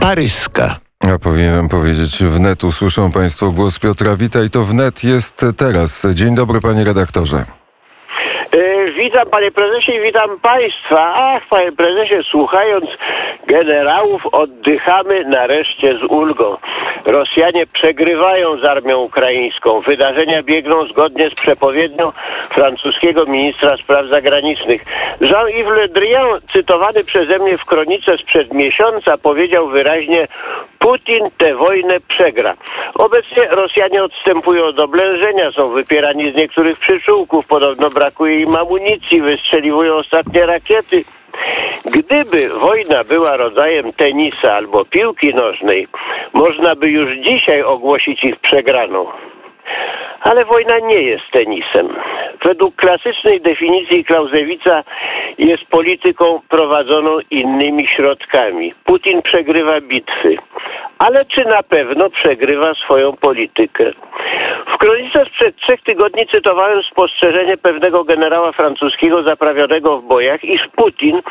Paryska. Ja powinienem powiedzieć, wnet usłyszą Państwo głos Piotra Wita i to wnet jest teraz. Dzień dobry, panie redaktorze. Witam panie prezesie i witam państwa. Ach, panie prezesie, słuchając generałów oddychamy nareszcie z ulgą. Rosjanie przegrywają z armią ukraińską. Wydarzenia biegną zgodnie z przepowiednią francuskiego ministra spraw zagranicznych. Jean-Yves Le Drian, cytowany przeze mnie w kronice sprzed miesiąca, powiedział wyraźnie Putin tę wojnę przegra. Obecnie Rosjanie odstępują od oblężenia, są wypierani z niektórych przyczółków, podobno brakuje im amunicji, wystrzeliwują ostatnie rakiety. Gdyby wojna była rodzajem tenisa albo piłki nożnej, można by już dzisiaj ogłosić ich przegraną. Ale wojna nie jest tenisem. Według klasycznej definicji Klauzewica jest polityką prowadzoną innymi środkami. Putin przegrywa bitwy, ale czy na pewno przegrywa swoją politykę? W kronice sprzed trzech tygodni cytowałem spostrzeżenie pewnego generała francuskiego zaprawionego w bojach, iż Putin,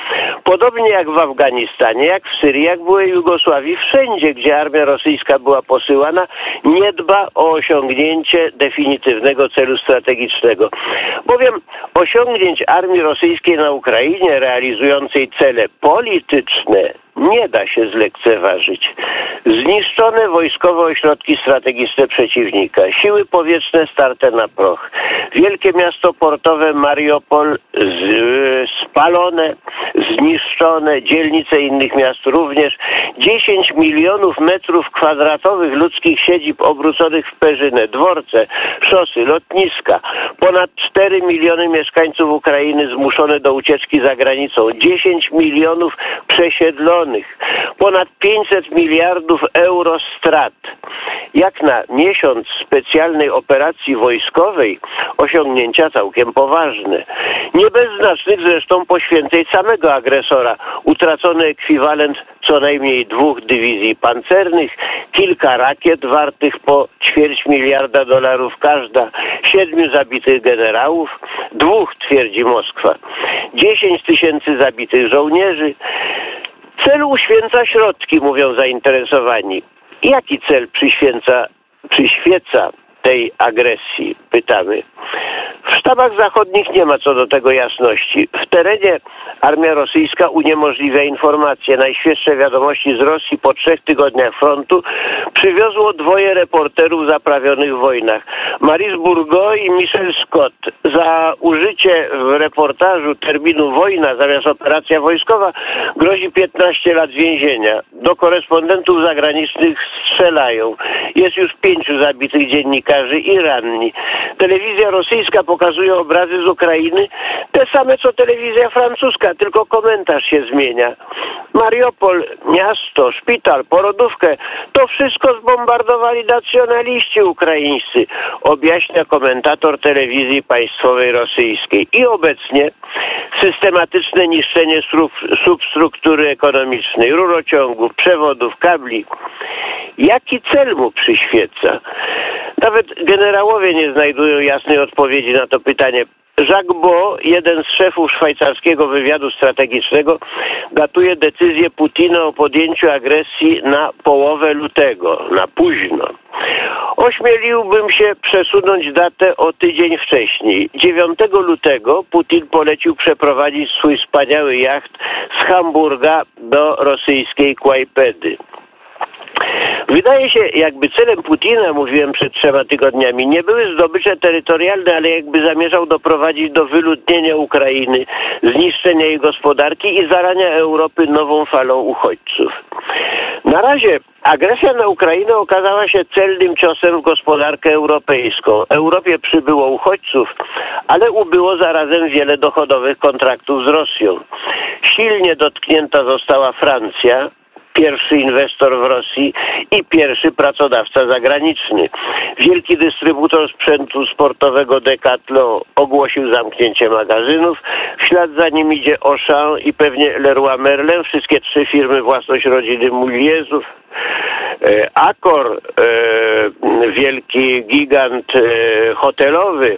podobnie jak w Afganistanie, jak w Syrii, jak w byłej Jugosławii, wszędzie, gdzie armia rosyjska była posyłana, nie dba o osiągnięcie definitywnego celu strategicznego. Bowiem osiągnięć armii rosyjskiej na Ukrainie realizującej cele polityczne nie da się zlekceważyć. Zniszczone wojskowe ośrodki strategiczne przeciwnika, siły powietrzne starte na proch, wielkie miasto portowe Mariupol spalone, zniszczone, dzielnice innych miast również, 10 milionów metrów kwadratowych ludzkich siedzib obróconych w perzynę, dworce, szosy, lotniska, ponad 4 miliony mieszkańców Ukrainy zmuszone do ucieczki za granicą, 10 milionów przesiedlonych, ponad 500 miliardów euro strat. Jak na miesiąc specjalnej operacji wojskowej osiągnięcia całkiem poważne. Nie bez znacznych zresztą poświęceń samego agresora. Utracony ekwiwalent co najmniej dwóch dywizji pancernych, kilka rakiet wartych po ćwierć miliarda dolarów każda, siedmiu zabitych generałów, dwóch twierdzi Moskwa, dziesięć tysięcy zabitych żołnierzy, Cel uświęca środki, mówią zainteresowani. Jaki cel przyświęca, przyświeca tej agresji? Pytamy. W sztabach zachodnich nie ma co do tego jasności. W terenie armia rosyjska uniemożliwia informacje. Najświeższe wiadomości z Rosji po trzech tygodniach frontu przywiozło dwoje reporterów zaprawionych w wojnach. Maris Burgo i Michel Scott. Za użycie w reportażu terminu wojna zamiast operacja wojskowa grozi 15 lat więzienia. Do korespondentów zagranicznych strzelają. Jest już pięciu zabitych dziennikarzy i ranni. Telewizja rosyjska pokazuje obrazy z Ukrainy, te same co telewizja francuska, tylko komentarz się zmienia. Mariupol, miasto, szpital, porodówkę, to wszystko zbombardowali nacjonaliści ukraińscy, objaśnia komentator telewizji państwowej rosyjskiej. I obecnie systematyczne niszczenie substruktury ekonomicznej, rurociągów, przewodów, kabli. Jaki cel mu przyświeca? Nawet generałowie nie znajdują jasnej odpowiedzi na to pytanie. Jacques Beau, jeden z szefów szwajcarskiego wywiadu strategicznego, datuje decyzję Putina o podjęciu agresji na połowę lutego, na późno. Ośmieliłbym się przesunąć datę o tydzień wcześniej. 9 lutego Putin polecił przeprowadzić swój wspaniały jacht z Hamburga do rosyjskiej Kłajpedy. Wydaje się, jakby celem Putina, mówiłem przed trzema tygodniami, nie były zdobycze terytorialne, ale jakby zamierzał doprowadzić do wyludnienia Ukrainy, zniszczenia jej gospodarki i zarania Europy nową falą uchodźców. Na razie agresja na Ukrainę okazała się celnym ciosem w gospodarkę europejską. Europie przybyło uchodźców, ale ubyło zarazem wiele dochodowych kontraktów z Rosją. Silnie dotknięta została Francja, pierwszy inwestor w Rosji i pierwszy pracodawca zagraniczny. Wielki dystrybutor sprzętu sportowego Decathlon ogłosił zamknięcie magazynów. W ślad za nim idzie Auchan i pewnie Leroy Merlin. Wszystkie trzy firmy własność rodziny Muliezów. E, Accor, e, wielki gigant e, hotelowy,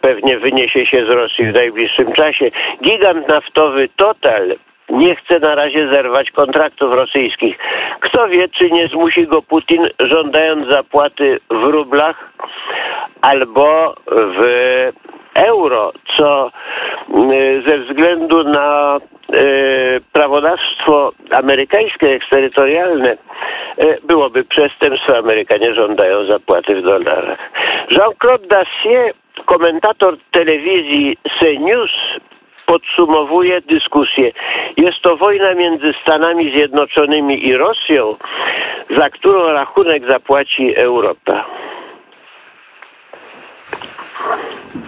pewnie wyniesie się z Rosji w najbliższym czasie. Gigant naftowy Total nie chce na razie zerwać kontraktów rosyjskich. Kto wie, czy nie zmusi go Putin żądając zapłaty w rublach albo w euro, co y, ze względu na y, prawodawstwo amerykańskie, eksterytorialne, y, byłoby przestępstwo. Amerykanie żądają zapłaty w dolarach. Jean-Claude Dacier, komentator telewizji CNews, podsumowuje dyskusję. Jest to wojna między Stanami Zjednoczonymi i Rosją, za którą rachunek zapłaci Europa.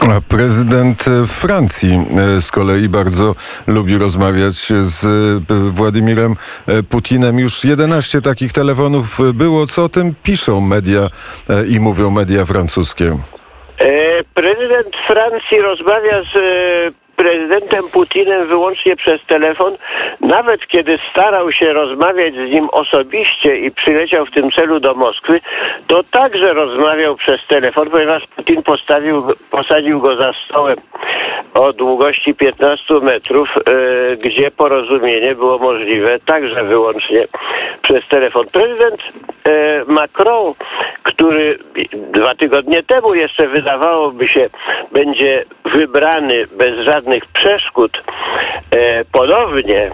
A prezydent Francji e, z kolei bardzo lubi rozmawiać z e, Władimirem e, Putinem. Już 11 takich telefonów było. Co o tym piszą media i mówią media francuskie? Prezydent Francji rozmawia z prezydentem Putinem wyłącznie przez telefon, nawet kiedy starał się rozmawiać z nim osobiście i przyleciał w tym celu do Moskwy, to także rozmawiał przez telefon, ponieważ Putin postawił, posadził go za stołem o długości 15 metrów, e, gdzie porozumienie było możliwe także wyłącznie przez telefon. Prezydent e, Macron, który dwa tygodnie temu jeszcze wydawałoby się będzie wybrany bez żadnych przeszkód. E, ponownie,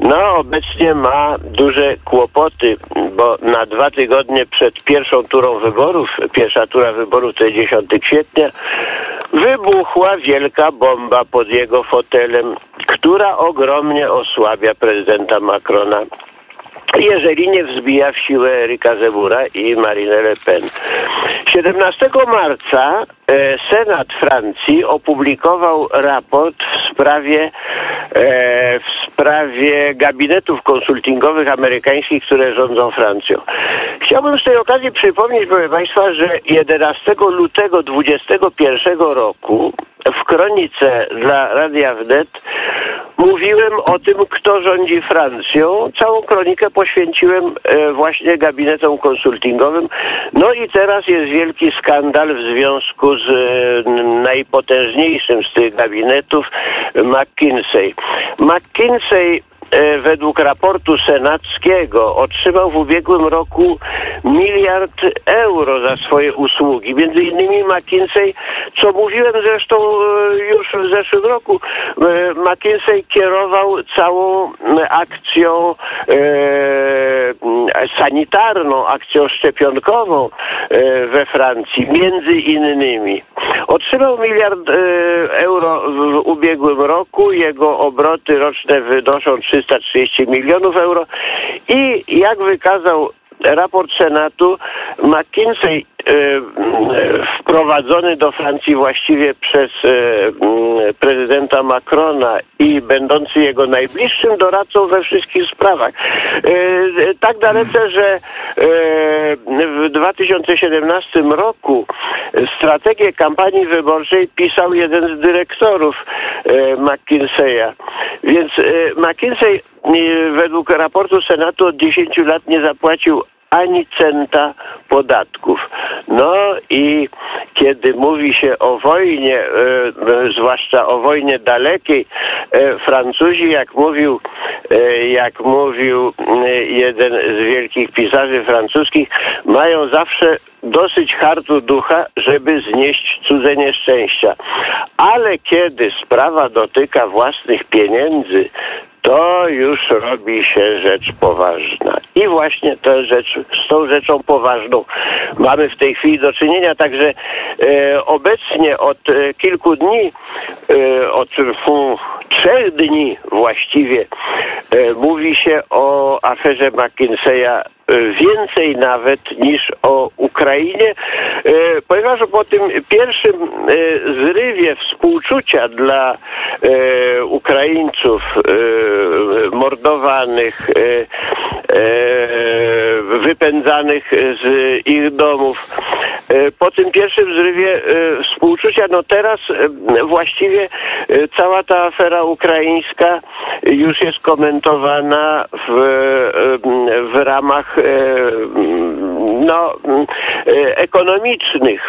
no obecnie ma duże kłopoty, bo na dwa tygodnie przed pierwszą turą wyborów, pierwsza tura wyborów to jest 10 kwietnia, wybuchła wielka bomba pod jego fotelem, która ogromnie osłabia prezydenta Macrona jeżeli nie wzbija w siłę Erika Zemura i Marine Le Pen. 17 marca e, Senat Francji opublikował raport w sprawie, e, w sprawie gabinetów konsultingowych amerykańskich, które rządzą Francją. Chciałbym z tej okazji przypomnieć, proszę Państwa, że 11 lutego 2021 roku w kronice dla Radia Wnet mówiłem o tym, kto rządzi Francją. Całą kronikę poświęciłem e, właśnie gabinetom konsultingowym. No i teraz jest wielki skandal w związku z e, najpotężniejszym z tych gabinetów, McKinsey. McKinsey według raportu senackiego otrzymał w ubiegłym roku miliard euro za swoje usługi. Między innymi McKinsey, co mówiłem zresztą e, już w zeszłym roku, e, McKinsey kierował całą akcją sanitarną, akcją szczepionkową we Francji, między innymi. Otrzymał miliard euro w ubiegłym roku, jego obroty roczne wynoszą 300 330 milionów euro. I jak wykazał raport Senatu, McKinsey wprowadzony do Francji właściwie przez e, prezydenta Macrona i będący jego najbliższym doradcą we wszystkich sprawach. Tak dalece, że w 2017 roku strategię kampanii wyborczej pisał jeden z dyrektorów McKinseya. Więc McKinsey według raportu Senatu od 10 lat nie zapłacił ani centa podatków. No i kiedy mówi się o wojnie, e, e, zwłaszcza o wojnie dalekiej, e, Francuzi, jak mówił, e, jak mówił e, jeden z wielkich pisarzy francuskich, mają zawsze dosyć hartu ducha, żeby znieść cudze nieszczęścia. Ale kiedy sprawa dotyka własnych pieniędzy, to już robi się rzecz poważna. I właśnie tę rzecz, z tą rzeczą poważną mamy w tej chwili do czynienia. Także e, obecnie od e, kilku dni, e, od trzech dni właściwie, e, mówi się o aferze McKinseya więcej nawet niż o Ukrainie, e, ponieważ po tym pierwszym e, zrywie współczucia dla e, Ukraińców mordowanych, wypędzanych z ich domów. Po tym pierwszym zrywie współczucia, no teraz właściwie cała ta afera ukraińska już jest komentowana w, w ramach no, ekonomicznych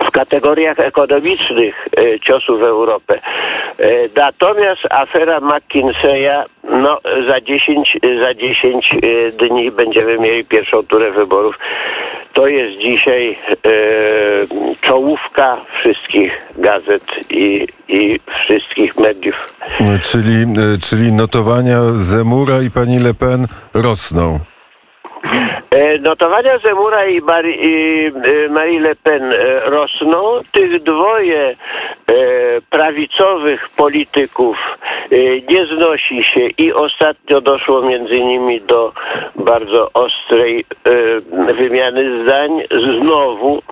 w kategoriach ekonomicznych ciosów w Europę. Natomiast afera McKinseya no, za 10, za 10 e, dni będziemy mieli pierwszą turę wyborów. To jest dzisiaj e, czołówka wszystkich gazet i, i wszystkich mediów. Czyli, e, czyli notowania Zemura i pani Le Pen rosną. E, Notowania Zemura i, Mari, i e, Marie Le Pen e, rosną. Tych dwoje prawicowych polityków nie znosi się i ostatnio doszło między nimi do bardzo ostrej e, wymiany zdań znowu,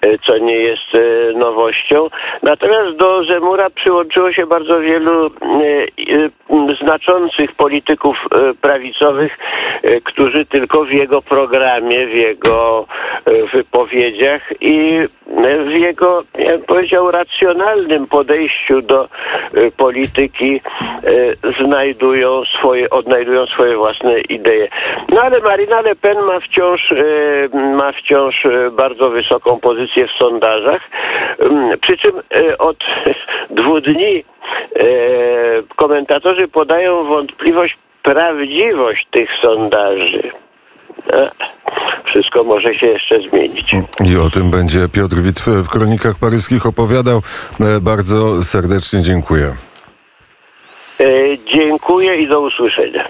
e, co nie jest nowością. Natomiast do Zemura przyłączyło się bardzo wielu znaczących polityków prawicowych, którzy tylko w jego programie, w jego wypowiedziach i w jego, ja bym powiedział, racjonalnym podejściu do e, polityki e, znajdują swoje, odnajdują swoje własne idee. No ale Marina Le Pen ma wciąż, e, ma wciąż bardzo wysoką pozycję w sondażach, Mm, przy czym od dwóch dni komentatorzy podają wątpliwość prawdziwość tych sondaży. E, Wszystko może się jeszcze zmienić. I o tym będzie Piotr Witw w Kronikach Paryskich opowiadał. E, Bardzo serdecznie dziękuję. E, Dziękuję i do usłyszenia.